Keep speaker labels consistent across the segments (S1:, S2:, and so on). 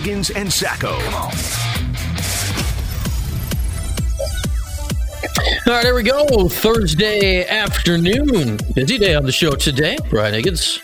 S1: Higgins and Sacco.
S2: All right, there we go. Thursday afternoon. Busy day on the show today. Brian Higgins,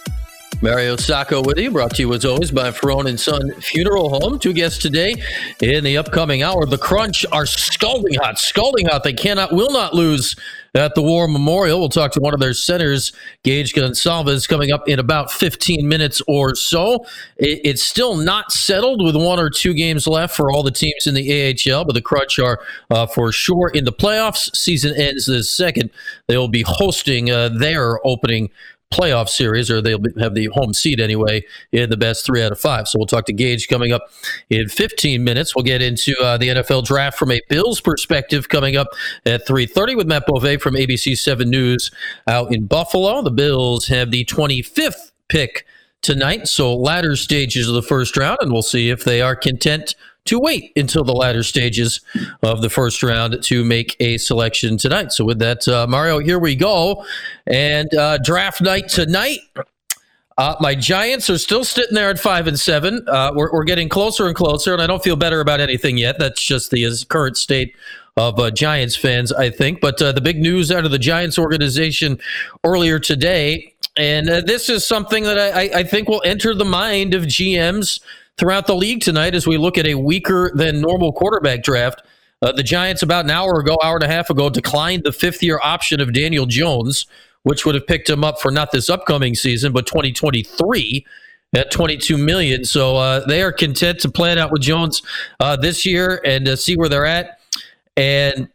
S2: Mario Sacco with you, brought to you as always by Ferrone and Son Funeral Home. Two guests today in the upcoming hour. The Crunch are scalding hot, scalding hot. They cannot, will not lose at the War Memorial. We'll talk to one of their centers, Gage Goncalves, coming up in about 15 minutes or so. it's still not settled with one or two games left for all the teams in the AHL, but the Crunch are uh, for sure in the playoffs. Season ends this second. They will be hosting uh, their opening playoff series, or they'll have the home seat anyway in the best three out of five. So we'll talk to Gage coming up in 15 minutes. We'll get into uh, the NFL draft from a Bills perspective coming up at 3:30 with Matt Bove from ABC 7 News out in Buffalo. The Bills have the 25th pick tonight, so latter stages of the first round, and we'll see if they are content to wait until the latter stages of the first round to make a selection tonight. So, with that, uh, Mario, here we go. And uh, draft night tonight. Uh, my Giants are still sitting there at five and seven. Uh, we're, we're, getting closer and closer, and I don't feel better about anything yet. That's just the current state of uh, Giants fans, I think. But uh, the big news out of the Giants organization earlier today, and uh, this is something that I, I think will enter the mind of GMs throughout the league tonight as we look at a weaker than normal quarterback draft. Uh, the Giants, about an hour ago, hour and a half ago, declined the fifth year option of Daniel Jones, which would have picked him up for not this upcoming season, but 2023 at 22 million. So uh, they are content to plan out with Jones uh, this year and uh, see where they're at. And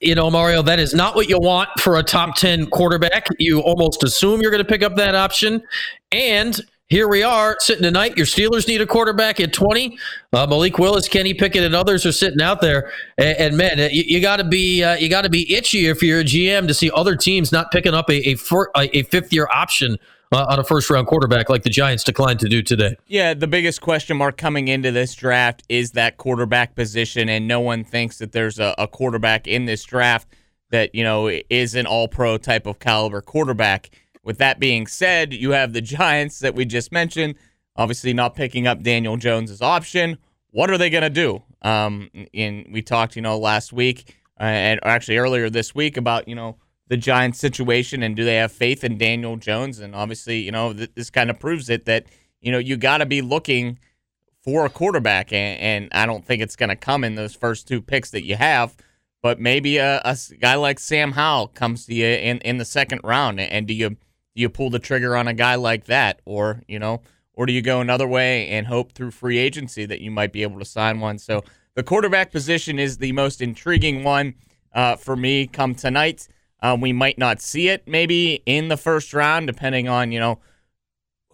S2: you know, Mario, that is not what you want for a top 10 quarterback. You almost assume you're going to pick up that option. And here we are sitting tonight. Your Steelers need a quarterback at 20. Uh, Malik Willis, Kenny Pickett, and others are sitting out there. And, and man, you, you got to be uh, you got to be itchy if you're a GM to see other teams not picking up a a, a fifth year option uh, on a first round quarterback like the Giants declined to do today.
S3: Yeah, the biggest question mark coming into this draft is that quarterback position, and no one thinks that there's a, a quarterback in this draft that you know is an All Pro type of caliber quarterback. With that being said, you have the Giants that we just mentioned, obviously not picking up Daniel Jones's option. What are they going to do? Um, in we talked, you know, last week uh, and actually earlier this week about you know the Giants situation and do they have faith in Daniel Jones? And obviously, you know, th- this kind of proves it that you know you got to be looking for a quarterback, and, and I don't think it's going to come in those first two picks that you have. But maybe a, a guy like Sam Howell comes to you in, in the second round, and do you do you pull the trigger on a guy like that, or you know, or do you go another way and hope through free agency that you might be able to sign one? So the quarterback position is the most intriguing one uh, for me. Come tonight, uh, we might not see it maybe in the first round, depending on you know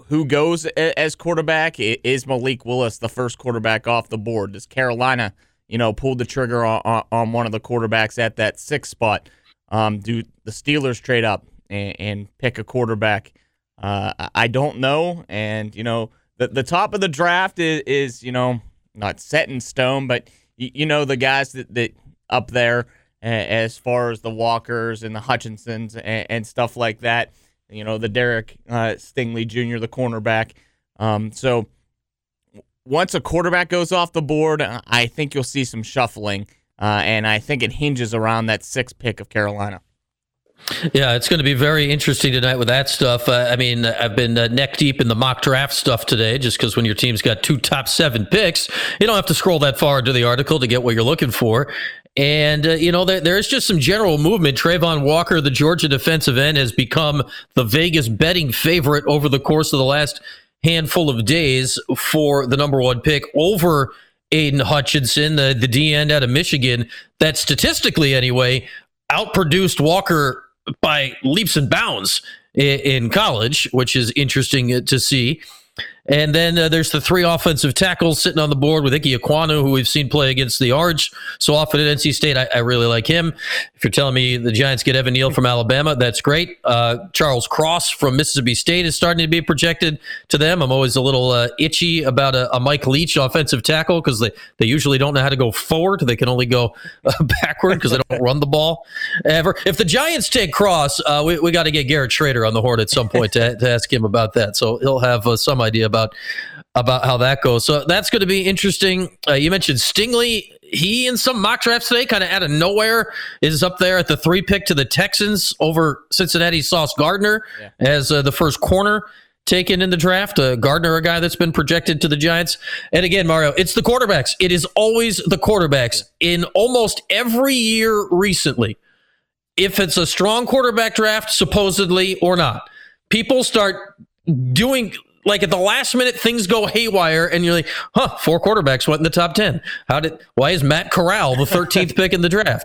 S3: who goes as quarterback. Is Malik Willis the first quarterback off the board? Does Carolina, you know, pull the trigger on, on one of the quarterbacks at that sixth spot? Um, do the Steelers trade up? And, and pick a quarterback. Uh, I don't know, and you know the the top of the draft is, is you know not set in stone, but you, you know the guys that, that up there as far as the Walkers and the Hutchinsons and, and stuff like that. You know the Derek uh, Stingley Jr., the cornerback. Um, so once a quarterback goes off the board, I think you'll see some shuffling, uh, and I think it hinges around that sixth pick of Carolina.
S2: Yeah, it's going to be very interesting tonight with that stuff. Uh, I mean, I've been uh, neck deep in the mock draft stuff today just because when your team's got two top seven picks, you don't have to scroll that far into the article to get what you're looking for. And, uh, you know, there, there's just some general movement. Travon Walker, the Georgia defensive end, has become the Vegas betting favorite over the course of the last handful of days for the number one pick over Aidan Hutchinson, the, the D end out of Michigan, that statistically, anyway, outproduced Walker by leaps and bounds in, college, which is interesting to see. And then uh, there's the three offensive tackles sitting on the board with Ike Ekwonu, who we've seen play against the Arch so often at NC State. I, I, really like him. If you're telling me the Giants get Evan Neal from Alabama, that's great. Uh, Charles Cross from Mississippi State is starting to be projected to them. I'm always a little uh, itchy about a, a, Mike Leach offensive tackle because they, they usually don't know how to go forward. They can only go uh, backward because they don't run the ball ever. If the Giants take Cross, uh, we, we got to get Garrett Shrader on the horn at some point to, to ask him about that. So he'll have uh, some idea about about how that goes. So that's going to be interesting. Uh, you mentioned Stingley. He in some mock drafts today, kind of out of nowhere, is up there at the three pick to the Texans over Cincinnati Sauce Gardner yeah. as uh, the first corner taken in the draft. Uh, Gardner, a guy that's been projected to the Giants. And again, Mario, it's the quarterbacks. It is always the quarterbacks in almost every year recently. If it's a strong quarterback draft, supposedly or not, people start doing like at the last minute things go haywire and you're like, huh, four quarterbacks went in the top 10. How did why is Matt Corral the 13th pick in the draft?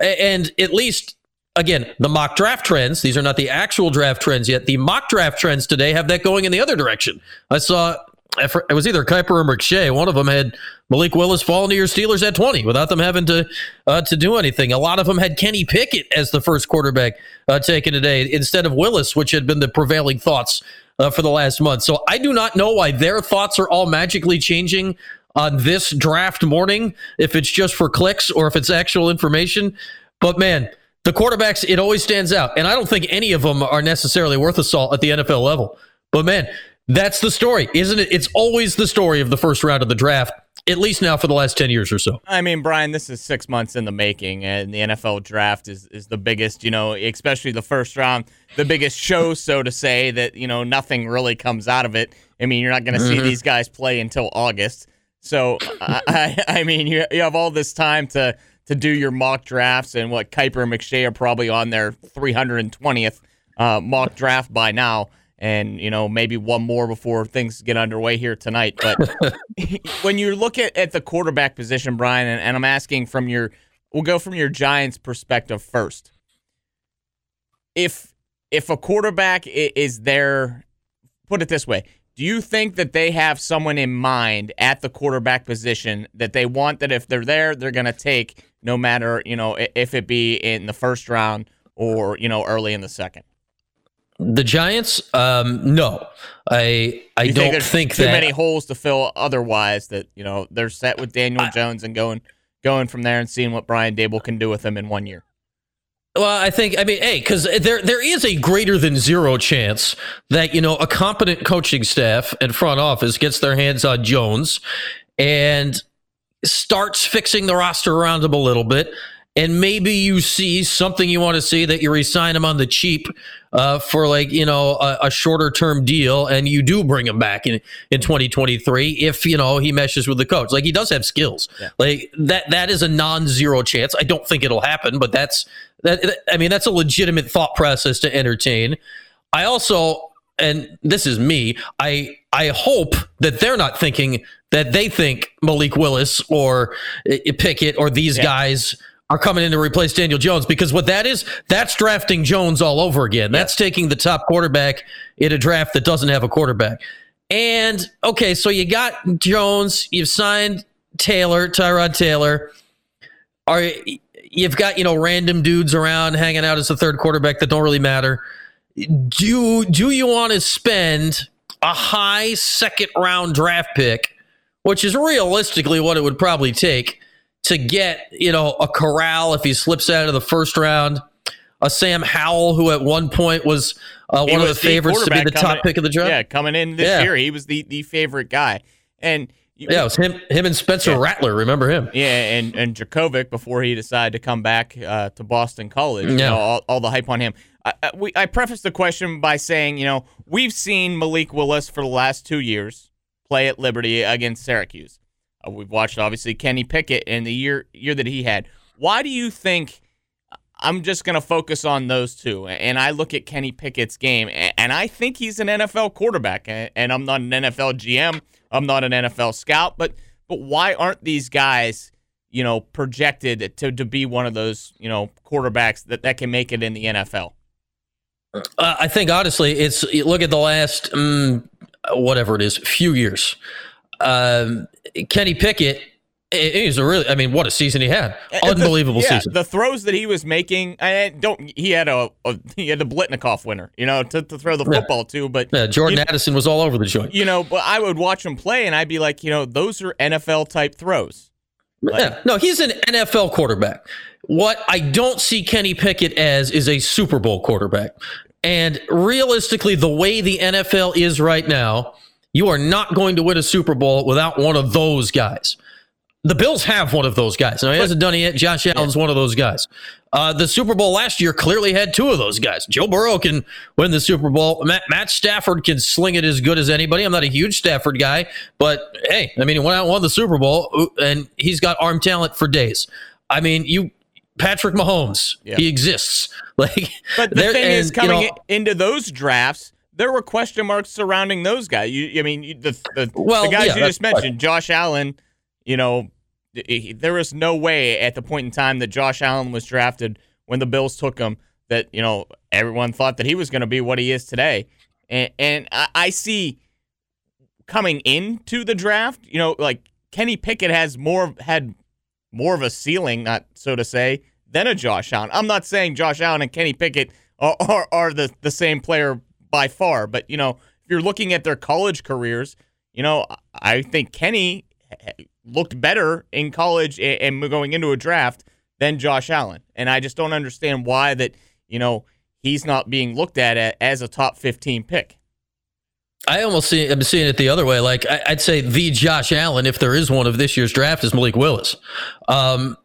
S2: And at least again, the mock draft trends, these are not the actual draft trends yet. The mock draft trends today have that going in the other direction. I saw it was either Kiper or McShay. One of them had Malik Willis fall into your Steelers at 20 without them having to uh, to do anything. A lot of them had Kenny Pickett as the first quarterback uh, taken today instead of Willis, which had been the prevailing thoughts uh, for the last month. So I do not know why their thoughts are all magically changing on this draft morning, if it's just for clicks or if it's actual information. But man, the quarterbacks, it always stands out. And I don't think any of them are necessarily worth a salt at the NFL level. But man, that's the story, isn't it? It's always the story of the first round of the draft, at least now for the last 10 years or so.
S3: I mean, Brian, this is six months in the making, and the NFL draft is, is the biggest, you know, especially the first round, the biggest show, so to say, that, you know, nothing really comes out of it. I mean, you're not going to mm-hmm. see these guys play until August. So, I, I mean, you, you have all this time to, to do your mock drafts, and what Kiper and McShay are probably on their 320th uh, mock draft by now and you know maybe one more before things get underway here tonight. But when you look at, at the quarterback position, Brian, and, and I'm asking from your, we'll go from your Giants perspective first. If if a quarterback is there, put it this way. Do you think that they have someone in mind at the quarterback position that they want that if they're there, they're going to take no matter, you know, if it be in the first round or, you know, early in the second?
S2: The Giants, um, no, I I
S3: you
S2: don't
S3: think,
S2: think
S3: too
S2: that
S3: many holes to fill. Otherwise, that you know they're set with Daniel I, Jones and going going from there and seeing what Brian Daboll can do with them in one year.
S2: Well, I think I mean, hey, because there there is a greater than zero chance that you know a competent coaching staff and front office gets their hands on Jones and starts fixing the roster around him a little bit and maybe you see something you want to see that you resign him on the cheap uh, for like you know a, a, shorter term deal, and you do bring him back in in 2023 if you know he meshes with the coach. Like he does have skills. Yeah. Like that that is a non zero chance. I don't think it'll happen, but that's that. I mean, that's a legitimate thought process to entertain. I also, and this is me. I I hope that they're not thinking that they think Malik Willis or uh, Pickett or these yeah. guys are coming in to replace Daniel Jones because what that is, that's drafting Jones all over again. That's taking the top quarterback in a draft that doesn't have a quarterback. And okay, so you got Jones, you've signed Taylor, Tyrod Taylor. Are you've got, you know, random dudes around hanging out as a third quarterback that don't really matter. Do do you want to spend a high second round draft pick, which is realistically what it would probably take? To get, you know, a Corral if he slips out of the first round, a Sam Howell who at one point was uh, one was of the favorites to be the top pick of the draft.
S3: Yeah, coming in this yeah. year, he was the the favorite guy. And
S2: yeah, it was him, him and Spencer yeah. Rattler. Remember him?
S3: Yeah, and and Jurkovec before he decided to come back uh, to Boston College. You yeah, know, all, all the hype on him. I, I, we, I prefaced the question by saying, you know, we've seen Malik Willis for the last two years play at Liberty against Syracuse. Uh, we've watched obviously Kenny Pickett in the year year that he had. Why do you think? I'm just going to focus on those two. And I look at Kenny Pickett's game, and I think he's an NFL quarterback. And I'm not an NFL GM. I'm not an NFL scout. But but why aren't these guys, you know, projected to, to be one of those, you know, quarterbacks that, that can make it in the NFL?
S2: Uh, I think honestly, it's look at the last um, whatever it is, few years um, Kenny Pickett he's a really i mean what a season he had. Unbelievable
S3: the,
S2: yeah, season.
S3: the throws that he was making and don't he had a, a he had a Biletnikoff winner you know to, to throw the football yeah. to but
S2: yeah, jordan you, addison was all over the joint.
S3: You know but i would watch him play and i'd be like you know those are nfl type throws.
S2: Like, yeah no he's an nfl quarterback. What i don't see kenny pickett as is a super bowl quarterback. And realistically the way the nfl is right now You are not going to win a Super Bowl without one of those guys. The Bills have one of those guys. Now, he hasn't done it yet. Josh Allen's one of those guys. Uh, the Super Bowl last year clearly had two of those guys. Joe Burrow can win the Super Bowl. Matt, Matt Stafford can sling it as good as anybody. I'm not a huge Stafford guy, but hey, I mean, he went out and won the Super Bowl, and he's got arm talent for days. I mean, you Patrick Mahomes,
S3: Yeah.
S2: he exists. Like,
S3: But the thing is,
S2: and, you
S3: coming
S2: know,
S3: into those drafts, there were question marks surrounding those guys. You, I mean, you, the the,
S2: Well,
S3: the guys
S2: yeah,
S3: you just mentioned, Josh Allen. You know, i- there was no way at the point in time that Josh Allen was drafted when the Bills took him that you know everyone thought that he was going to be what he is today. And, and I, I see coming into the draft, you know, like Kenny Pickett has more had more of a ceiling, not so to say, than a Josh Allen. I'm not saying Josh Allen and Kenny Pickett are, are, are the, the same player by far, but you know, if you're looking at their college careers, you know, I think Kenny looked better in college and going into a draft than Josh Allen, and I just don't understand why that you know he's not being looked at as a top 15 pick.
S2: I almost see I'm seeing it the other way. Like I, I'd say the Josh Allen, if there is one of this year's draft, is Malik Willis. Um,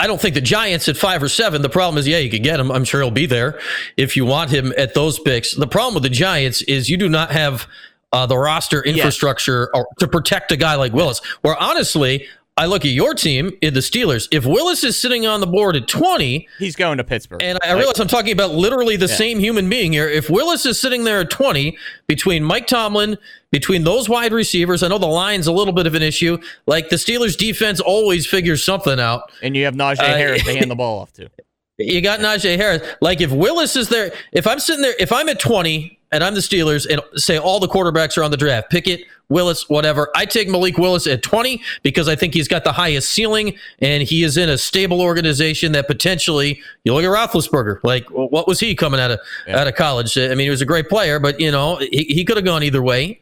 S2: I don't think the Giants at five or seven. The problem is, yeah, you could get him. I'm sure he'll be there if you want him at those picks. The problem with the Giants is you do not have uh, the roster infrastructure or, to protect a guy like Willis. Where honestly, I look at your team in the Steelers. If Willis is sitting on the board at 20,
S3: He's going to Pittsburgh.
S2: and I realize I'm talking about literally the same human being here. If Willis is sitting there at 20 between Mike Tomlin, between those wide receivers, I know the line's a little bit of an issue. Like the Steelers defense always figures something out.
S3: and you have Najee
S2: Uh,
S3: Harris to hand the ball off to.
S2: You got Najee Harris. Like if Willis is there, if I'm sitting there, if I'm at 20 and I'm the Steelers and say all the quarterbacks are on the draft, Pickett, Willis, whatever, I take Malik Willis at 20 because I think he's got the highest ceiling and he is in a stable organization that potentially you look at Roethlisberger. Like what was he coming out of out of college? I mean, he was a great player, but you know he, he could have gone either way.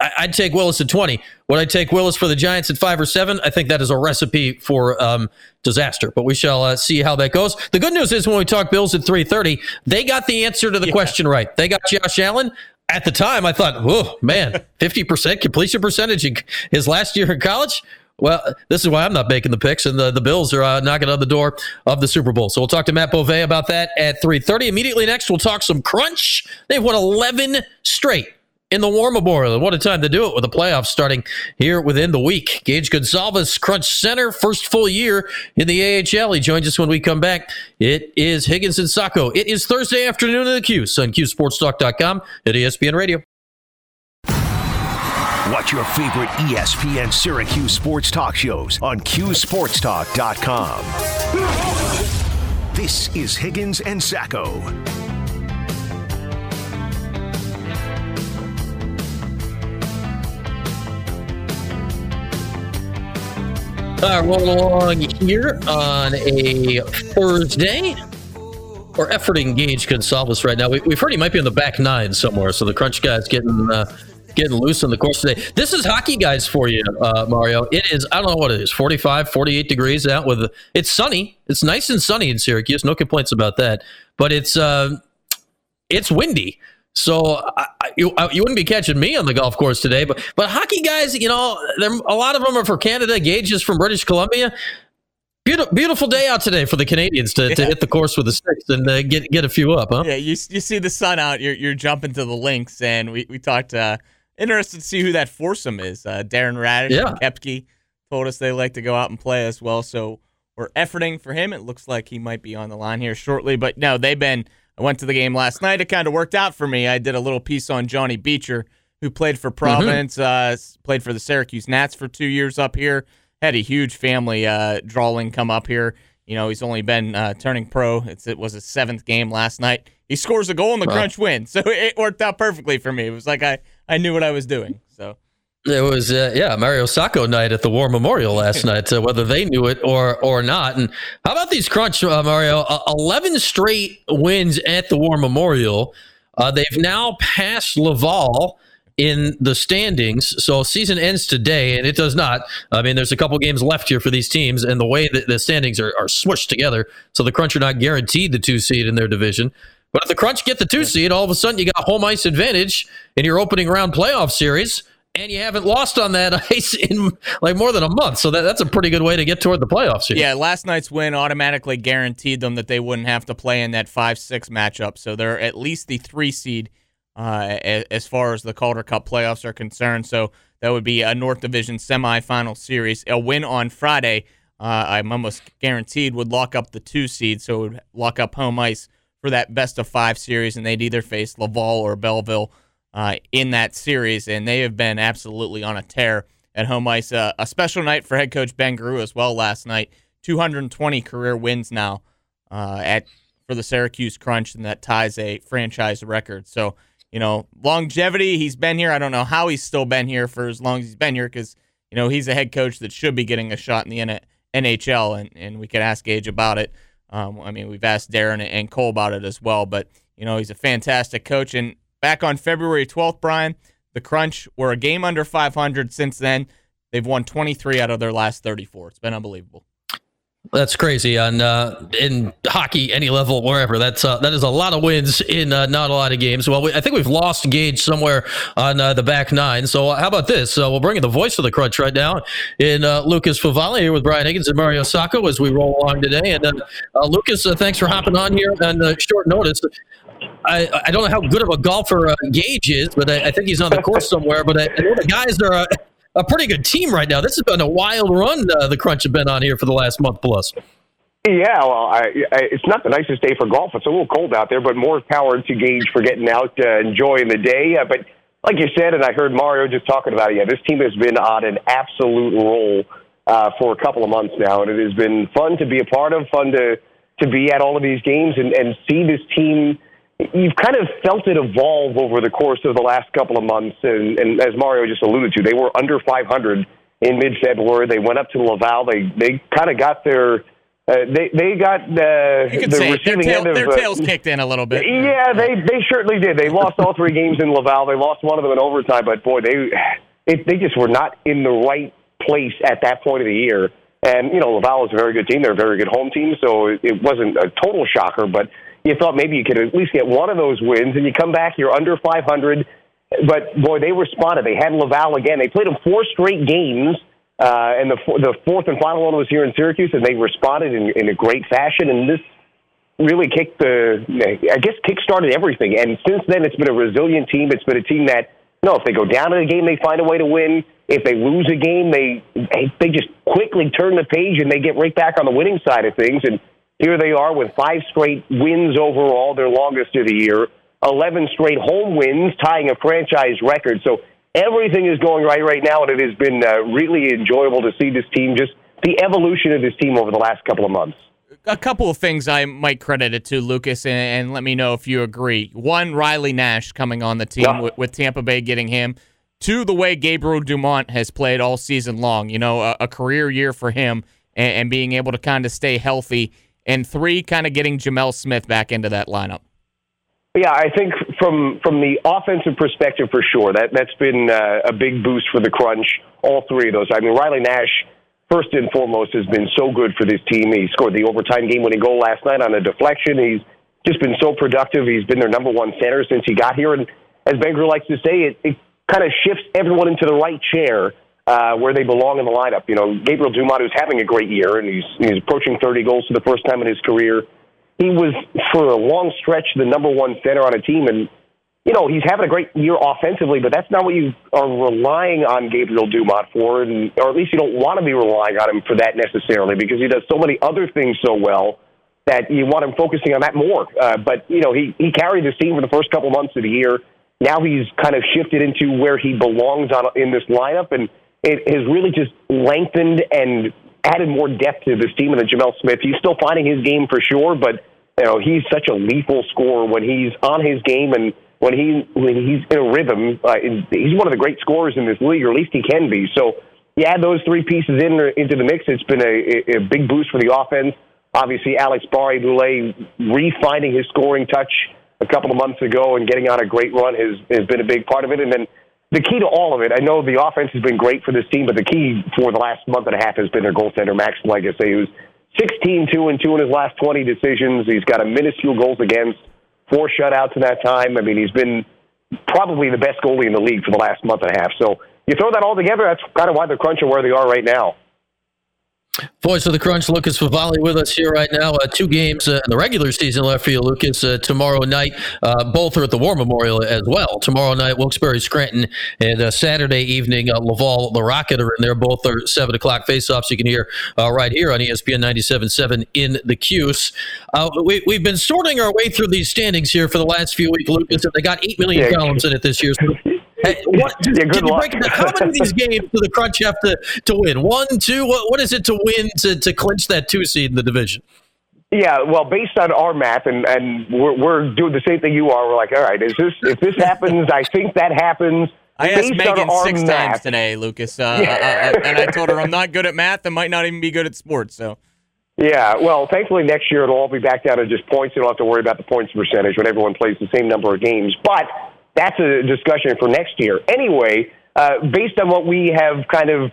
S2: I- I'd take Willis at 20. Would I take Willis for the Giants at five or seven? I think that is a recipe for um, disaster, but we shall uh, see how that goes. The good news is when we talk Bills at 3.30, they got the answer to the question right. They got Josh Allen. At the time, I thought, oh, man, 50% completion percentage in his last year in college? Well, this is why I'm not making the picks, and the, the Bills are uh, knocking on the door of the Super Bowl. So we'll talk to Matt Bove about that at 3.30. Immediately next, we'll talk some crunch. They've won 11 straight in the War Memorial. What a time to do it with the playoffs starting here within the week. Gage Goncalves, Crunch Center, first full year in the AHL. He joins us when we come back. It is Higgins and Sacco. It is Thursday afternoon in the Q on QSportsTalk.com at ESPN Radio.
S1: Watch your favorite ESPN Syracuse sports talk shows on QSportsTalk.com. This is Higgins and Sacco.
S2: Uh, rolling along here on a Thursday. We're efforting Gage Goncalves right now. We, we've heard he might be on the back nine somewhere, so the crunch guy's getting uh, getting loose in the course today. This is hockey guys for you, uh, Mario. It is, I don't know what it is, 45, 48 degrees out with, it's sunny. It's nice and sunny in Syracuse. No complaints about that. But it's, uh, it's windy. So I, you, you wouldn't be catching me on the golf course today, but but hockey guys, you know, a lot of them are for Canada. Gage is from British Columbia. Beautiful, beautiful day out today for the Canadians to, to hit the course with the sticks and uh, get get a few up, huh?
S3: Yeah, you you see the sun out, you're you're jumping to the links, and we we talked. Uh, interested to see who that foursome is. Uh, Darren Raddysh
S2: Yeah.
S3: and Koepke told us they like to go out and play as well, so we're efforting for him. It looks like he might be on the line here shortly, but no, they've been. I went to the game last night. It kind of worked out for me. I did a little piece on Johnny Beecher, who played for Providence, uh, played for the Syracuse Nats for two years up here. Had a huge family uh, drawing come up here. You know, he's only been uh, turning pro. It's, it was his seventh game last night. He scores a goal and the
S2: Wow.
S3: crunch win. So it worked out perfectly for me. It was like I, I knew what I was doing. So
S2: It was uh, yeah Mario Sacco night at the War Memorial last night, uh, whether they knew it or or not. And how about these crunch, uh, Mario? Uh, Eleven straight wins at the War Memorial. Uh, they've now passed Laval in the standings. So season ends today, and it does not. I mean, there's a couple games left here for these teams, and the way that the standings are, are smushed together, so the Crunch are not guaranteed the two seed in their division. But if the Crunch get the two seed, all of a sudden you got home ice advantage in your opening round playoff series. And you haven't lost on that ice in like more than a month. So that, that's a pretty good way to get toward the playoffs. Here.
S3: Yeah, last night's win automatically guaranteed them that they wouldn't have to play in that five-six matchup. So they're at least the three seed uh, as far as the Calder Cup playoffs are concerned. So that would be a North Division semifinal series. A win on Friday, uh, I'm almost guaranteed, would lock up the two seed. So it would lock up home ice for that best of five series, and they'd either face Laval or Belleville uh, in that series, and they have been absolutely on a tear at home ice. Uh, a special night for head coach Ben Groulx as well last night. 220 career wins now uh, at for the Syracuse Crunch, and that ties a franchise record. So, you know, longevity. He's been here. I don't know how he's still been here for as long as he's been here because you know he's a head coach that should be getting a shot in the NHL, and and we could ask Gage about it. Um, I mean, we've asked Darren and Cole about it as well, but you know he's a fantastic coach, and back on February 12th, Brian, the Crunch were a game under 500 since then. They've won 23 out of their last 34. It's been unbelievable.
S2: That's crazy on uh, in hockey, any level, wherever. That's uh, that is a lot of wins in uh, not a lot of games. Well, we, I think we've lost Gage somewhere on uh, the back nine. So how about this? Uh, we'll bring in the voice of the crunch right now in uh, Lucas Favale here with Brian Higgins and Mario Sacco as we roll along today. And Lucas, thanks for hopping on here on short notice. I, I don't know how good of a golfer uh, Gage is, but I, I think he's on the course somewhere. But I, I know the guys are a, a, pretty good team right now. This has been a wild run. Uh, the Crunch have been on here for the last month plus.
S4: Yeah, well, I, I, it's not the nicest day for golf. It's a little cold out there, but more power to Gage for getting out, uh, enjoying the day. Uh, but like you said, and I heard Mario just talking about it, yeah, this team has been on an absolute roll uh, for a couple of months now, and it has been fun to be a part of, fun to to be at all of these games and, and see this team you've kind of felt it evolve over the course of the last couple of months. And, and as Mario just alluded to, they were under 500 in mid-February. They went up to Laval. They they kind of got their uh, they they got uh, the receiving
S3: their, tail,
S4: end of
S3: their
S4: uh,
S3: tails kicked in a little bit.
S4: Yeah, they they certainly did. They lost all three games in Laval. They lost one of them in overtime, but boy, they it, they just were not in the right place at that point of the year. And you know, Laval is a very good team. They're a very good home team, so it, it wasn't a total shocker, but you thought maybe you could at least get one of those wins, and you come back, you're under 500. But boy, they responded. They had Laval again. They played them four straight games, uh, and the the fourth and final one was here in Syracuse, and they responded in, in a great fashion. And this really kicked the, I guess, kick-started everything. And since then, it's been a resilient team. It's been a team that, no, if they go down in a game, they find a way to win. If they lose a game, they they just quickly turn the page and they get right back on the winning side of things. And here they are with five straight wins overall, their longest of the year, 11 straight home wins, tying a franchise record. So everything is going right right now, and it has been uh, really enjoyable to see this team, just the evolution of this team over the last couple of months.
S3: A couple of things I might credit it to, Lucas, and, and let me know if you agree. One, Riley Nash coming on the team yeah. with, with, Tampa Bay getting him. Two, the way Gabriel Dumont has played all season long. You know, a, a career year for him and, and being able to kind of stay healthy and three, kind of getting Gemel Smith back into that lineup.
S4: Yeah, I think from from the offensive perspective, for sure, that that's been uh, a big boost for the Crunch. All three of those. I mean, Riley Nash, first and foremost, has been so good for this team. He scored the overtime game-winning goal last night on a deflection. He's just been so productive. He's been their number one center since he got here, and as Banger likes to say, it, it kind of shifts everyone into the right chair uh, where they belong in the lineup. You know, Gabriel Dumont, who's having a great year, and he's he's approaching 30 goals for the first time in his career. He was for a long stretch the number one center on a team, and you know he's having a great year offensively, but that's not what you are relying on Gabriel Dumont for, and or at least you don't want to be relying on him for that necessarily because he does so many other things so well that you want him focusing on that more. Uh, but you know he he carried this team for the first couple months of the year. Now he's kind of shifted into where he belongs on in this lineup, and it has really just lengthened and added more depth to this team. And then Gemel Smith, he's still finding his game for sure, but you know he's such a lethal scorer when he's on his game and when he when he's in a rhythm. Uh, he's one of the great scorers in this league, or at least he can be. So you add those three pieces in into the mix, it's been a, a big boost for the offense. Obviously, Alex Barré-Boulet refinding his scoring touch a couple of months ago and getting on a great run has has been a big part of it. And then the key to all of it, I know the offense has been great for this team, but the key for the last month and a half has been their goaltender, Max Lagacé, who's 16 2 and 2 in his last 20 decisions. He's got a minuscule goals against, four shutouts in that time. I mean, he's been probably the best goalie in the league for the last month and a half. So you throw that all together, that's kind of why they're crunching where they are right now.
S2: Voice of the Crunch, Lucas Favali with us here right now. Uh, two games uh, in the regular season left for you, Lucas. Uh, tomorrow night, uh, both are at the War Memorial as well. Tomorrow night, Wilkes-Barre Scranton, and uh, Saturday evening, uh, Laval, the Rocket are in there. Both are 7 o'clock face-offs you can hear right here on ESPN 97.7 in the Cuse. we, have been sorting our way through these standings here for the last few weeks, Lucas, and they got 8 million yeah. columns in it this year. So Hey, what, yeah, good luck. how many of these games do the Crunch have to, to win? One, two? What, what is it to win to, to clinch that two seed in the division?
S4: Yeah, well, based on our math, and and we're, we're doing the same thing you are. We're like, all right, is this if this happens? I think that happens.
S3: I asked Megan six math, times today, Lucas, uh, yeah. uh, and I told her I'm not good at math and might not even be good at sports. So.
S4: Yeah, well, thankfully next year it'll all be back down to just points. You don't have to worry about the points percentage when everyone plays the same number of games. But that's a discussion for next year. Anyway, uh, based on what we have kind of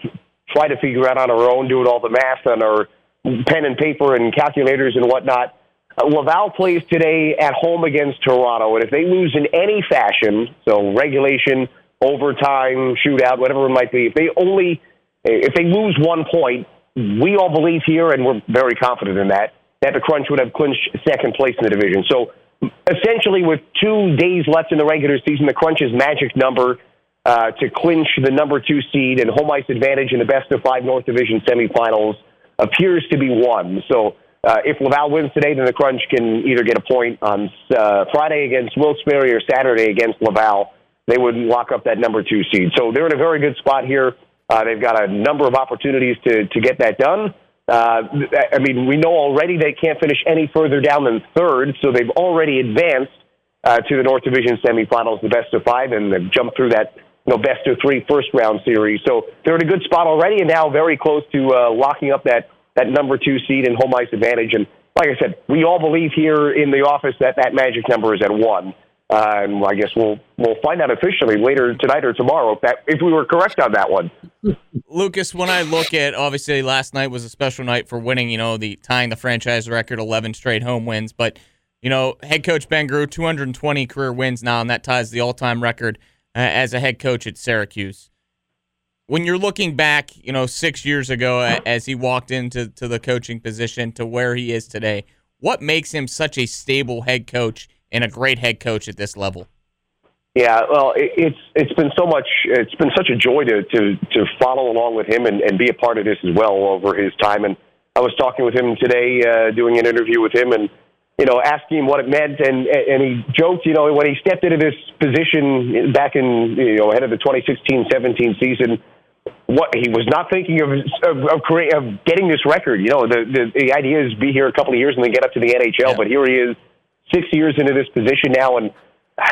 S4: tried to figure out on our own, doing all the math on our pen and paper and calculators and whatnot, uh, Laval plays today at home against Toronto, and if they lose in any fashion, so regulation, overtime, shootout, whatever it might be, if they only if they lose one point, we all believe here, and we're very confident in that, that the Crunch would have clinched second place in the division. So essentially, with two days left in the regular season, the Crunch's magic number uh, to clinch the number two seed and home ice advantage in the best of five North Division semifinals appears to be won. So uh, if Laval wins today, then the Crunch can either get a point on uh, Friday against Wilkes-Barre or Saturday against Laval. They would lock up that number two seed. So they're in a very good spot here. Uh, they've got a number of opportunities to, to get that done. Uh, I mean, we know already they can't finish any further down than third, so they've already advanced uh, to the North Division semifinals, the best of five, and they've jumped through that you know best of three first round series. So they're in a good spot already, and now very close to uh, locking up that that number two seed and home ice advantage. And like I said, we all believe here in the office that that magic number is at one. And I guess we'll we'll find out officially later tonight or tomorrow if that if we were correct on that one.
S3: Lucas, when I look at obviously last night was a special night for winning, you know, the tying the franchise record, eleven straight home wins. But you know, head coach Ben Groulx, two hundred and twenty career wins now, and that ties the all time record uh, as a head coach at Syracuse. When you're looking back, you know, six years ago as he walked into to the coaching position to where he is today, what makes him such a stable head coach? And a great head coach at this level.
S4: Yeah, well, it's it's been so much. It's been such a joy to to to follow along with him and, and be a part of this as well over his time. And I was talking with him today, uh, doing an interview with him, and you know, asking him what it meant, and and he joked, you know, when he stepped into this position back in you know ahead of the 2016-17 season, what he was not thinking of of, of, of getting this record. You know, the, the the idea is be here a couple of years and then get up to the NHL, yeah. but here he is six years into this position now, and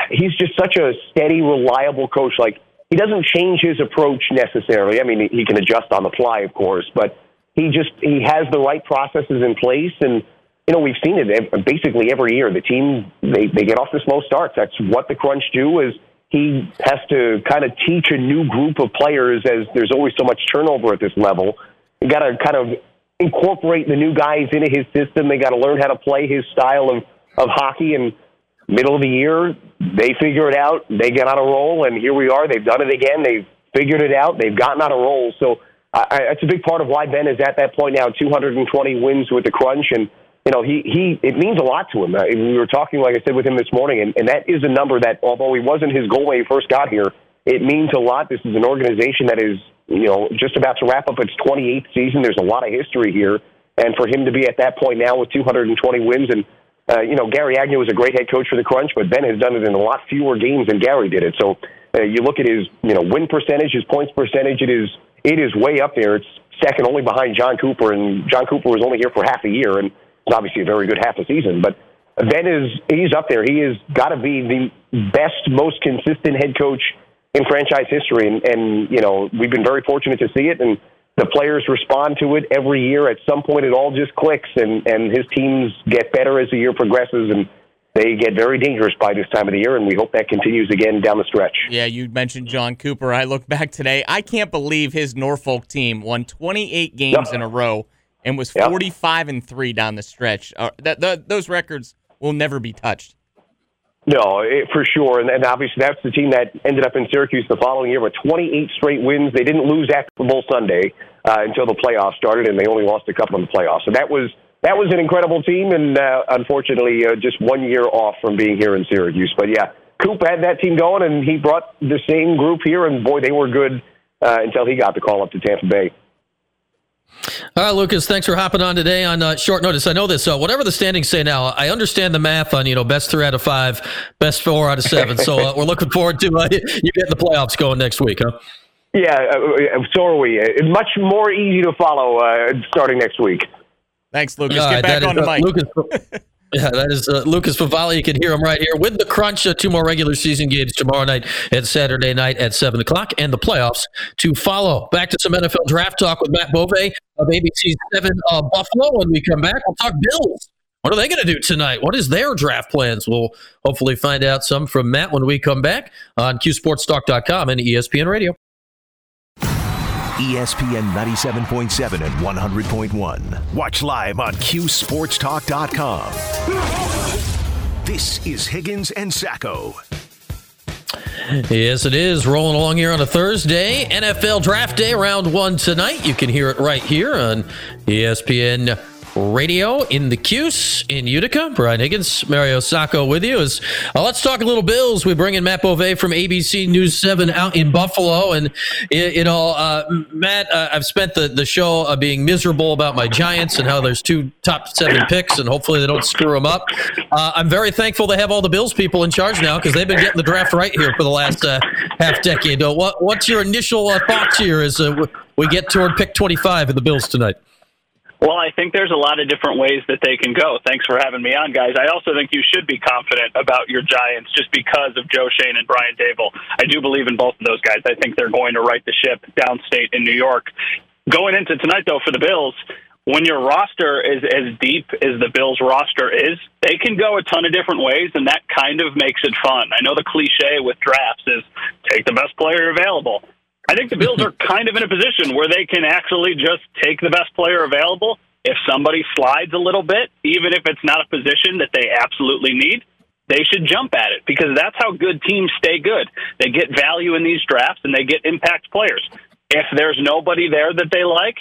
S4: he's just such a steady, reliable coach. Like he doesn't change his approach necessarily. I mean, he can adjust on the fly, of course, but he just he has the right processes in place, and you know we've seen it basically every year. The team they they get off to slow starts. That's what the crunch do. Is he has to kind of teach a new group of players as there's always so much turnover at this level. You got to kind of incorporate the new guys into his system. They got to learn how to play his style of of hockey and middle of the year. They figure it out. They get on a roll and here we are. They've done it again. They've figured it out. They've gotten on a roll. So I, that's a big part of why Ben is at that point now. 220 wins with the crunch and you know he he it means a lot to him. Uh, we were talking like I said with him this morning and, and that is a number that although he wasn't his goal when he first got here it means a lot. This is an organization that is you know just about to wrap up its 28th season. There's a lot of history here. And for him to be at that point now with 220 wins and uh, you know, Gary Agnew was a great head coach for the Crunch, but Ben has done it in a lot fewer games than Gary did it. So uh, you look at his, you know, win percentage, his points percentage. It is it is way up there. It's second only behind Jon Cooper, and Jon Cooper was only here for half a year, and it's obviously a very good half a season. But Ben is he's up there. He has got to be the best, most consistent head coach in franchise history, and, and you know we've been very fortunate to see it. And the players respond to it every year. At some point, it all just clicks, and and his teams get better as the year progresses, and they get very dangerous by this time of the year, and we hope that continues again down the stretch.
S3: Yeah, you mentioned Jon Cooper. I look back today. I can't believe his Norfolk team won 28 games yep. in a row and was 45 yep. and three down the stretch. Uh, that, those records will never be touched.
S4: No, it, for sure, and, and obviously that's the team that ended up in Syracuse the following year with 28 straight wins. They didn't lose after Bowl Sunday uh, until the playoffs started, and they only lost a couple in the playoffs. So that was that was an incredible team, and uh, unfortunately, uh, just one year off from being here in Syracuse. But yeah, Coop had that team going, and he brought the same group here, and boy, they were good uh, until he got the call up to Tampa Bay.
S2: All right, Lucas, thanks for hopping on today on uh, short notice. I know this. Uh, whatever the standings say now, I understand the math on you know best three out of five, best four out of seven. so uh, we're looking forward to uh, you getting the playoffs going next week, huh?
S4: Yeah, uh, so are we. It's much more easy to follow uh, starting next week.
S3: Thanks, Lucas. Get back on the mic.
S2: Lucas, Yeah, that is uh, Lucas Favali. You can hear him right here with the crunch. Uh, two more regular season games tomorrow night and Saturday night at 7 o'clock, and the playoffs to follow. Back to some NFL draft talk with Matt Bove of ABC 7 uh, Buffalo. When we come back, we'll talk Bills. What are they going to do tonight? What is their draft plans? We'll hopefully find out some from Matt when we come back on QSportsTalk.com and ESPN Radio.
S1: ESPN 97.7 and 100.1. Watch live on QSportsTalk.com. This is Higgins and Sacco.
S2: Yes, it is. Rolling along here on a Thursday. NFL Draft Day, round one tonight. You can hear it right here on ESPN Radio in the Cuse in Utica. Brian Higgins, Mario Sacco with you. As, uh, let's talk a little Bills. We bring in Matt Bove from ABC News 7 out in Buffalo. And, you know, uh, Matt, uh, I've spent the, the show uh, being miserable about my Giants and how there's two top seven picks, and hopefully they don't screw them up. Uh, I'm very thankful they have all the Bills people in charge now because they've been getting the draft right here for the last uh, half decade. what, what's your initial thoughts here as we get toward pick 25 in the Bills tonight?
S5: Well, I think there's a lot of different ways that they can go. Thanks for having me on, guys. I also think you should be confident about your Giants just because of Joe Schoen and Brian Daboll. I do believe in both of those guys. I think they're going to right the ship downstate in New York. Going into tonight, though, for the Bills, when your roster is as deep as the Bills roster is, they can go a ton of different ways, and that kind of makes it fun. I know the cliche with drafts is take the best player available. I think the Bills are kind of in a position where they can actually just take the best player available. If somebody slides a little bit, even if it's not a position that they absolutely need, they should jump at it because that's how good teams stay good. They get value in these drafts and they get impact players. If there's nobody there that they like,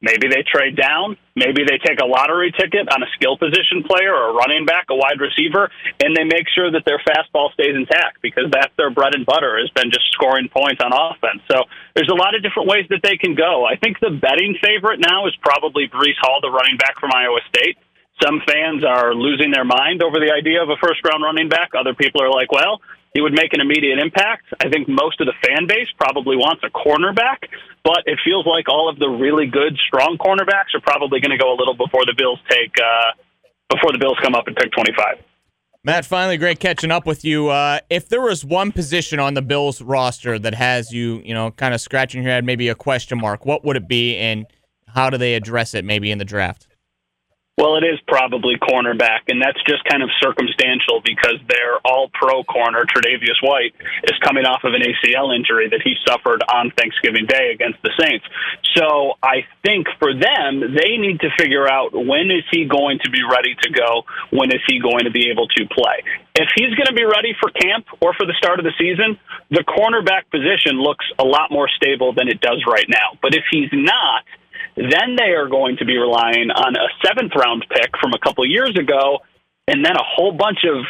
S5: Maybe they trade down. Maybe they take a lottery ticket on a skill position player or a running back, a wide receiver, and they make sure that their fastball stays intact because that's their bread and butter has been just scoring points on offense. So there's a lot of different ways that they can go. I think the betting favorite now is probably Breece Hall, the running back from Iowa State. Some fans are losing their mind over the idea of a first round running back. Other people are like, well, he would make an immediate impact. I think most of the fan base probably wants a cornerback, but it feels like all of the really good, strong cornerbacks are probably going to go a little before the Bills take uh, before the Bills come up and pick twenty five.
S3: Matt, finally, great catching up with you. Uh, if there was one position on the Bills roster that has you, you know, kind of scratching your head, maybe a question mark, what would it be, and how do they address it, maybe in the draft?
S5: Well, it is probably cornerback, and that's just kind of circumstantial because their all pro corner, Tre'Davious White, is coming off of an ACL injury that he suffered on Thanksgiving Day against the Saints. So I think for them, they need to figure out when is he going to be ready to go? When is he going to be able to play? If he's going to be ready for camp or for the start of the season, the cornerback position looks a lot more stable than it does right now. But if he's not, then they are going to be relying on a seventh round pick from a couple years ago, and then a whole bunch of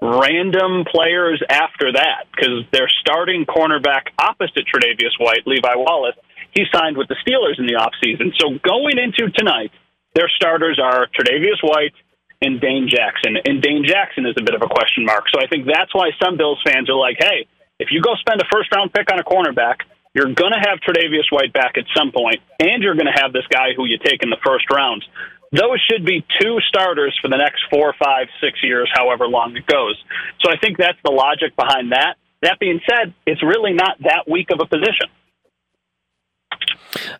S5: random players after that because their starting cornerback opposite Tre'Davious White, Levi Wallace, he signed with the Steelers in the offseason. So going into tonight, their starters are Tre'Davious White and Dane Jackson. And Dane Jackson is a bit of a question mark. So I think that's why some Bills fans are like, hey, if you go spend a first round pick on a cornerback, you're going to have Tre'Davious White back at some point, and you're going to have this guy who you take in the first round. Those should be two starters for the next four, five, six years, however long it goes. So I think that's the logic behind that. That being said, it's really not that weak of a position.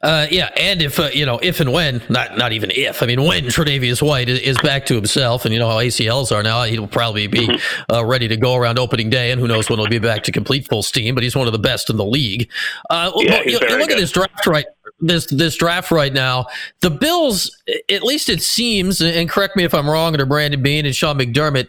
S2: Uh, yeah, and if uh, you know, if and when, not not even if, I mean, when Tre'Davious White is, back to himself, and you know how ACLs are now, he'll probably be mm-hmm. uh, ready to go around opening day, and who knows when he'll be back to complete full steam. But he's one of the best in the league. Uh, yeah, you, you look good. at this draft right, this this draft right now. The Bills, at least it seems, and correct me if I'm wrong, under Brandon Beane and Sean McDermott,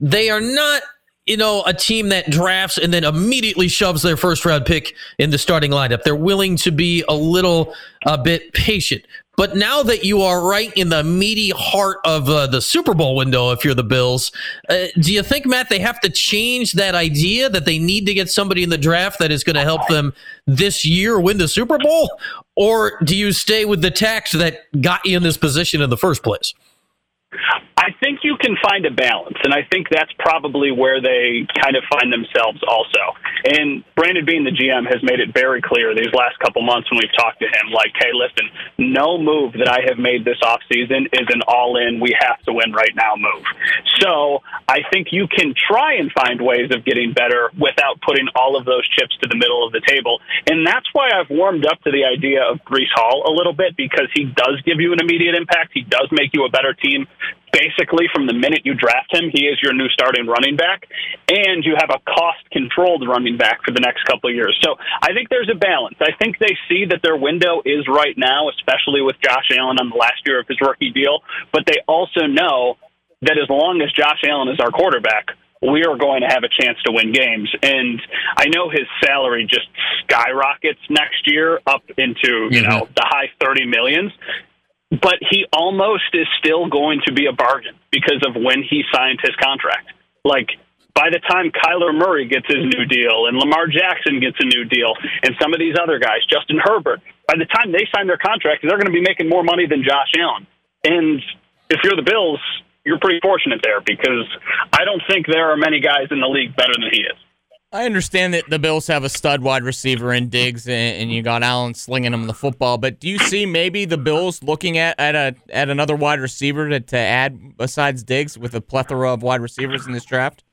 S2: they are not you know, a team that drafts and then immediately shoves their first round pick in the starting lineup. They're willing to be a little a bit patient. But now that you are right in the meaty heart of uh, the Super Bowl window, if you're the Bills, uh, do you think, Matt, they have to change that idea that they need to get somebody in the draft that is going to help them this year win the Super Bowl? Or do you stay with the tact that got you in this position in the first place?
S5: I think you can find a balance, and I think that's probably where they kind of find themselves also. And Brandon Beane, the GM, has made it very clear these last couple months when we've talked to him, like, hey, listen, no move that I have made this offseason is an all in, we have to win right now move. So I think you can try and find ways of getting better without putting all of those chips to the middle of the table. And that's why I've warmed up to the idea of Breece Hall a little bit because he does give you an immediate impact. He does make you a better team basically from the minute you draft him, he is your new starting running back, and you have a cost controlled running back for the next couple of years. So I think there's a balance. I think they see that their window is right now, especially with Josh Allen on the last year of his rookie deal, but they also know that as long as Josh Allen is our quarterback, we are going to have a chance to win games. And I know his salary just skyrockets next year up into, you mm-hmm. know, the high 30 millions but he almost is still going to be a bargain because of when he signed his contract. Like by the time Kyler Murray gets his new deal and Lamar Jackson gets a new deal and some of these other guys, Justin Herbert, by the time they sign their contract, they're going to be making more money than Josh Allen. And if you're the Bills, you're pretty fortunate there because I don't think there are many guys in the league better than he is.
S3: I understand that the Bills have a stud wide receiver in Diggs, and, you got Allen slinging him the football. But do you see maybe the Bills looking at at a at another wide receiver to, to add besides Diggs with a plethora of wide receivers in this draft?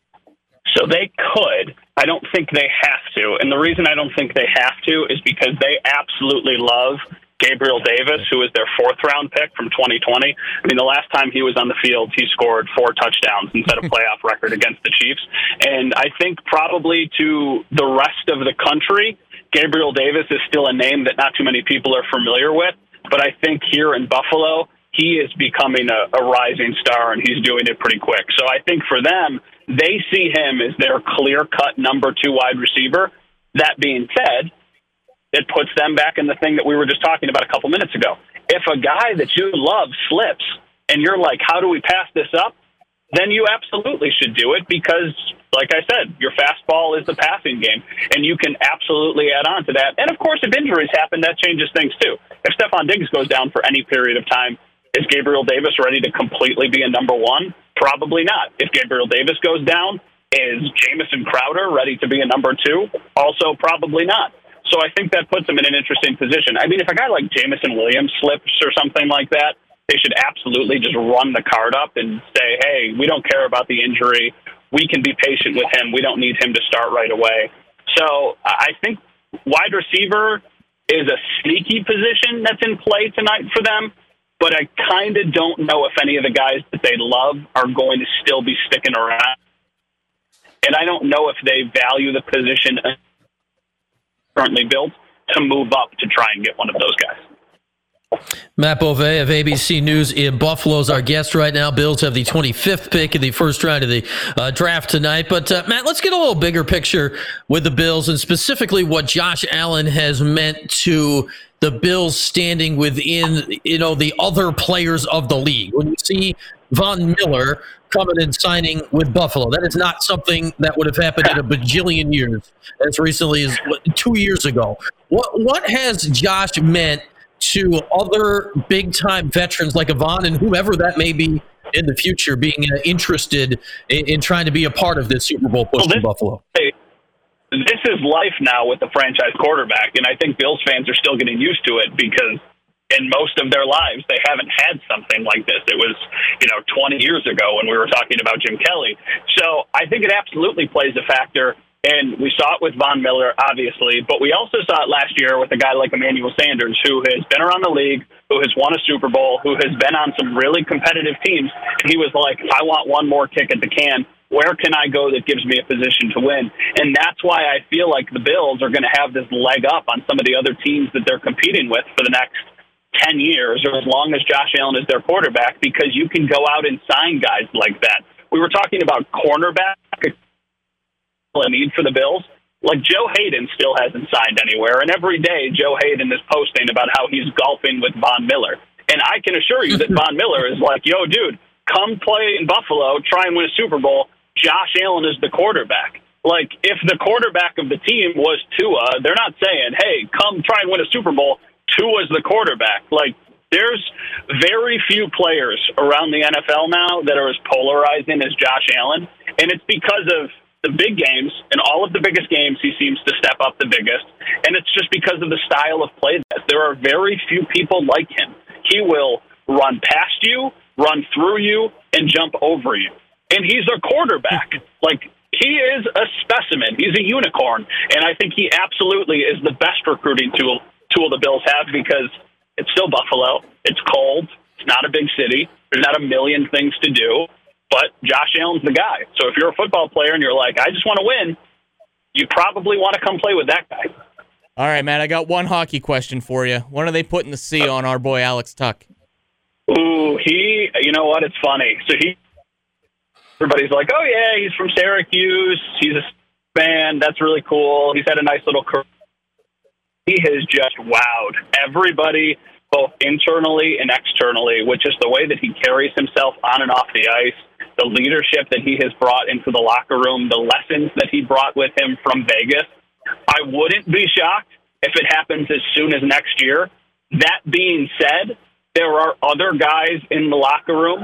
S5: So they could. I don't think they have to, and the reason I don't think they have to is because they absolutely love Gabriel Davis, who was their fourth round pick from 2020. I mean, the last time he was on the field, he scored four touchdowns and set a playoff record against the Chiefs. And I think probably to the rest of the country, Gabriel Davis is still a name that not too many people are familiar with. But I think here in Buffalo, he is becoming a, a rising star and he's doing it pretty quick. So I think for them, they see him as their clear cut number two wide receiver. That being said, it puts them back in the thing that we were just talking about a couple minutes ago. If a guy that you love slips and you're like, how do we pass this up? Then you absolutely should do it because, like I said, your fastball is the passing game, and you can absolutely add on to that. And of course, if injuries happen, that changes things too. If Stefon Diggs goes down for any period of time, is Gabriel Davis ready to completely be a number one? Probably not. If Gabriel Davis goes down, is Jamison Crowder ready to be a number two? Also, probably not. So I think that puts them in an interesting position. I mean, if a guy like Jameson Williams slips or something like that, they should absolutely just run the card up and say, hey, we don't care about the injury. We can be patient with him. We don't need him to start right away. So I think wide receiver is a sneaky position that's in play tonight for them. But I kind of don't know if any of the guys that they love are going to still be sticking around. And I don't know if they value the position currently built to move up to try and get one of those guys.
S2: Matt Bove of ABC News in Buffalo is our guest right now. Bills have the 25th pick in the first round of the uh, draft tonight. But uh, Matt, let's get a little bigger picture with the Bills and specifically what Josh Allen has meant to the Bills standing within, you know, the other players of the league. When you see Von Miller coming and signing with Buffalo. That is not something that would have happened in a bajillion years, as recently as two years ago. What what has Josh meant to other big time veterans like Avon and whoever that may be in the future, being uh, interested in, in, trying to be a part of this Super Bowl push well, this, in Buffalo?
S5: Hey, This is life now with the franchise quarterback, and I think Bills fans are still getting used to it because in most of their lives they haven't had something like this. It was, you know, 20 years ago when we were talking about Jim Kelly. So I think it absolutely plays a factor. And we saw it with Von Miller, obviously, but we also saw it last year with a guy like Emmanuel Sanders, who has been around the league, who has won a Super Bowl, who has been on some really competitive teams. And he was like, I want one more kick at the can. Where can I go that gives me a position to win? And that's why I feel like the Bills are going to have this leg up on some of the other teams that they're competing with for the next 10 years or as long as Josh Allen is their quarterback because you can go out and sign guys like that. We were talking about cornerback a need for the Bills. Like Joe Haden still hasn't signed anywhere, and every day Joe Haden is posting about how he's golfing with Von Miller. And I can assure you that Von Miller is like, yo, dude, come play in Buffalo, try and win a Super Bowl. Josh Allen is the quarterback. Like, if the quarterback of the team was Tua, they're not saying, hey, come try and win a Super Bowl. Tua's the quarterback. Like, there's very few players around the NFL now that are as polarizing as Josh Allen. And it's because of the big games and all of the biggest games he seems to step up the biggest. And it's just because of the style of play that there are very few people like him. He will run past you, run through you, and jump over you. And he's a quarterback. Like he is a specimen. He's a unicorn, and I think he absolutely is the best recruiting tool tool the Bills have because it's still Buffalo. It's cold. It's not a big city. There's not a million things to do. But Josh Allen's the guy. So if you're a football player and you're like, I just want to win, you probably want to come play with that guy.
S3: All right, man. I got one hockey question for you. When are they putting the C on our boy Alex Tuch?
S5: Ooh, he. You know what? It's funny. So he. Everybody's like, oh yeah, he's from Syracuse. He's a fan. That's really cool. He's had a nice little career. He has just wowed everybody, both internally and externally, which is the way that he carries himself on and off the ice the leadership that he has brought into the locker room, the lessons that he brought with him from Vegas. I wouldn't be shocked if it happens as soon as next year. That being said, there are other guys in the locker room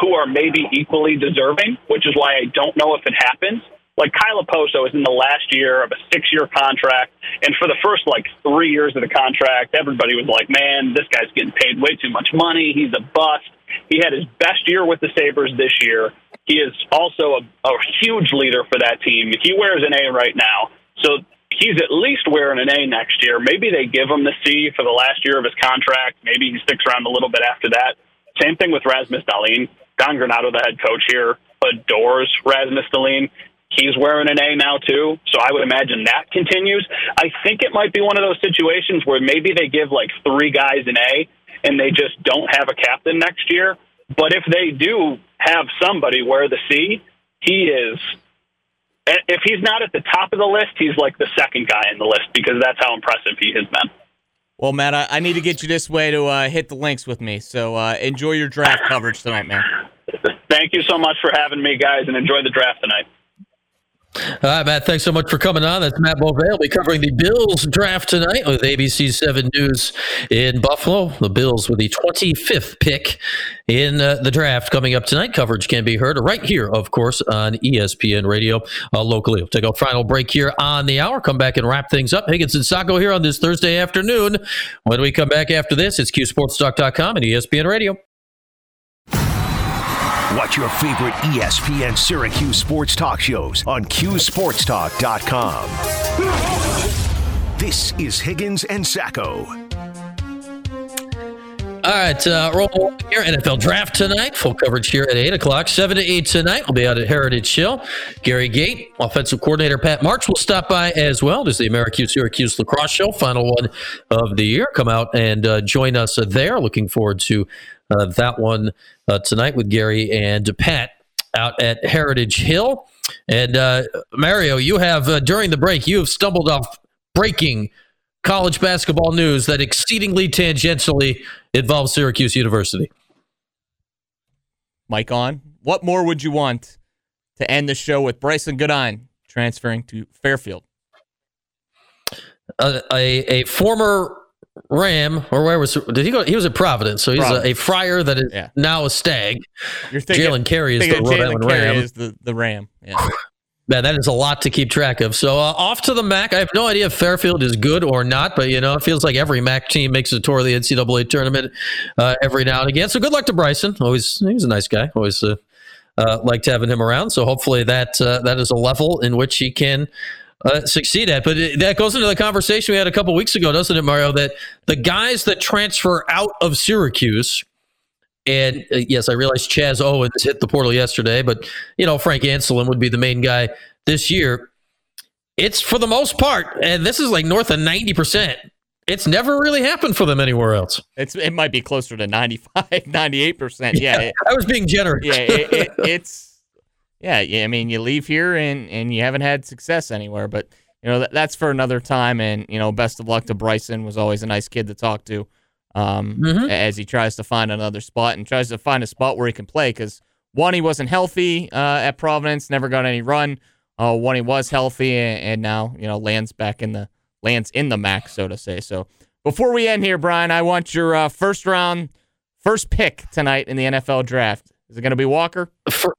S5: who are maybe equally deserving, which is why I don't know if it happens. Like Kyle Okposo is in the last year of a six-year contract, and for the first like three years of the contract, everybody was like, "Man, this guy's getting paid way too much money. He's a bust." He had his best year with the Sabres this year. He is also a, a huge leader for that team. He wears an A right now. So he's at least wearing an A next year. Maybe they give him the C for the last year of his contract. Maybe he sticks around a little bit after that. Same thing with Rasmus Dahlin. Don Granato, the head coach here, adores Rasmus Dahlin. He's wearing an A now too, so I would imagine that continues. I think it might be one of those situations where maybe they give like three guys an A and they just don't have a captain next year. But if they do have somebody wear the C, he is. If he's not at the top of the list, he's like the second guy in the list because that's how impressive he has been.
S3: Well, Matt, I, I need to get you this way to uh, hit the links with me. So uh, enjoy your draft coverage tonight, man.
S5: Thank you so much for having me, guys, and enjoy the draft tonight.
S2: All right, Matt, thanks so much for coming on. That's Matt Bove. We'll be covering the Bills draft tonight with ABC 7 News in Buffalo. The Bills with the 25th pick in uh, the draft coming up tonight. Coverage can be heard right here, of course, on ESPN radio uh, locally. We'll take a final break here on the hour, come back and wrap things up. Higgins and Sacco here on this Thursday afternoon. When we come back after this, it's QSportsTalk.com and ESPN Radio.
S1: Watch your favorite ESPN Syracuse sports talk shows on QSportsTalk.com. This is Higgins and Sacco.
S2: All right, uh, roll here. NFL draft tonight. Full coverage here at 8 o'clock. 7 to 8 tonight. We'll be out at Heritage Hill. Gary Gait, offensive coordinator Pat March will stop by as well. There's the American Syracuse Lacrosse Show, final one of the year. Come out and uh, join us there. Looking forward to uh, that one uh, tonight with Gary and Pat out at Heritage Hill. And uh, Mario, you have uh, during the break, you have stumbled off breaking college basketball news that exceedingly tangentially involves Syracuse University.
S3: Mike on. What more would you want to end the show with Brycen Goodine transferring to Fairfield?
S2: Uh, a, a former Ram, or where was did he go? He was at Providence, so he's a, a, friar that is yeah. now a stag.
S3: You're thinking
S2: Jalen Carey is the Rhode Island Ram.
S3: Is the the Ram? Yeah.
S2: Man, that is a lot to keep track of. So uh, off to the MAAC. I have no idea if Fairfield is good or not, but you know, it feels like every MAAC team makes a tour of the NCAA tournament uh, every now and again. So good luck to Brycen. Always, he's a nice guy. Always uh, uh liked having him around. So hopefully that uh, that is a level in which he can uh, succeed at. But it, that goes into the conversation we had a couple weeks ago, doesn't it, Mario? That the guys that transfer out of Syracuse, and uh, yes, I realize Chaz Owens hit the portal yesterday, but you know Frank Anselem would be the main guy this year. It's for the most part, and this is like north of ninety percent. It's never really happened for them anywhere else.
S3: It's it might be closer to 95, 98 percent. Yeah,
S2: yeah, I was being generous.
S3: yeah, it, it, it's yeah, yeah, I mean, you leave here and and you haven't had success anywhere, but you know that, that's for another time. And you know, best of luck to Brycen. Was always a nice kid to talk to, um,
S2: Mhm.
S3: as he tries to find another spot and tries to find a spot where he can play. Because one, he wasn't healthy uh, at Providence, never got any run. Uh, one, he was healthy, and, and now you know lands back in the lands in the MAAC, so to say. So before we end here, Brian, I want your uh, first round, first pick tonight in the NFL draft. Is it going to be Walker?
S2: For,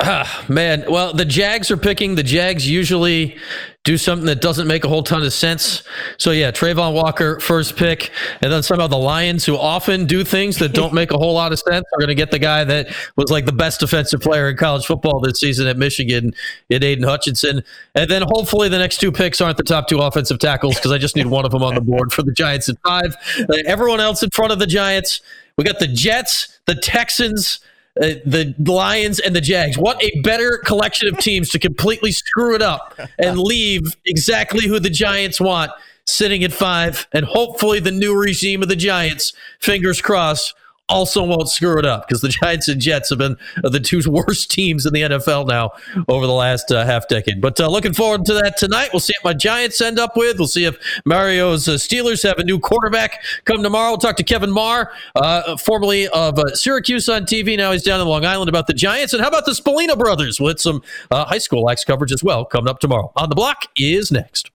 S2: ah, man, well, the Jags are picking. The Jags usually do something that doesn't make a whole ton of sense. So yeah, Travon Walker first pick, and then somehow the Lions, who often do things that don't make a whole lot of sense, are going to get the guy that was like the best defensive player in college football this season at Michigan, in Aidan Hutchinson. And then hopefully the next two picks aren't the top two offensive tackles because I just need one of them on the board for the Giants at five. Everyone else in front of the Giants. We got the Jets, the Texans, uh, the Lions, and the Jags. What a better collection of teams to completely screw it up and leave exactly who the Giants want sitting at five. And hopefully, the new regime of the Giants, fingers crossed, also won't screw it up because the Giants and Jets have been the two worst teams in the NFL now over the last uh, half decade. But uh, looking forward to that tonight. We'll see what my Giants end up with. We'll see if Mario's uh, Steelers have a new quarterback come tomorrow. We'll talk to Kevin Marr, uh, formerly of uh, Syracuse on TV. Now he's down in Long Island about the Giants. And how about the Spallina brothers with some uh, high school axe coverage as well coming up tomorrow? On the block is next.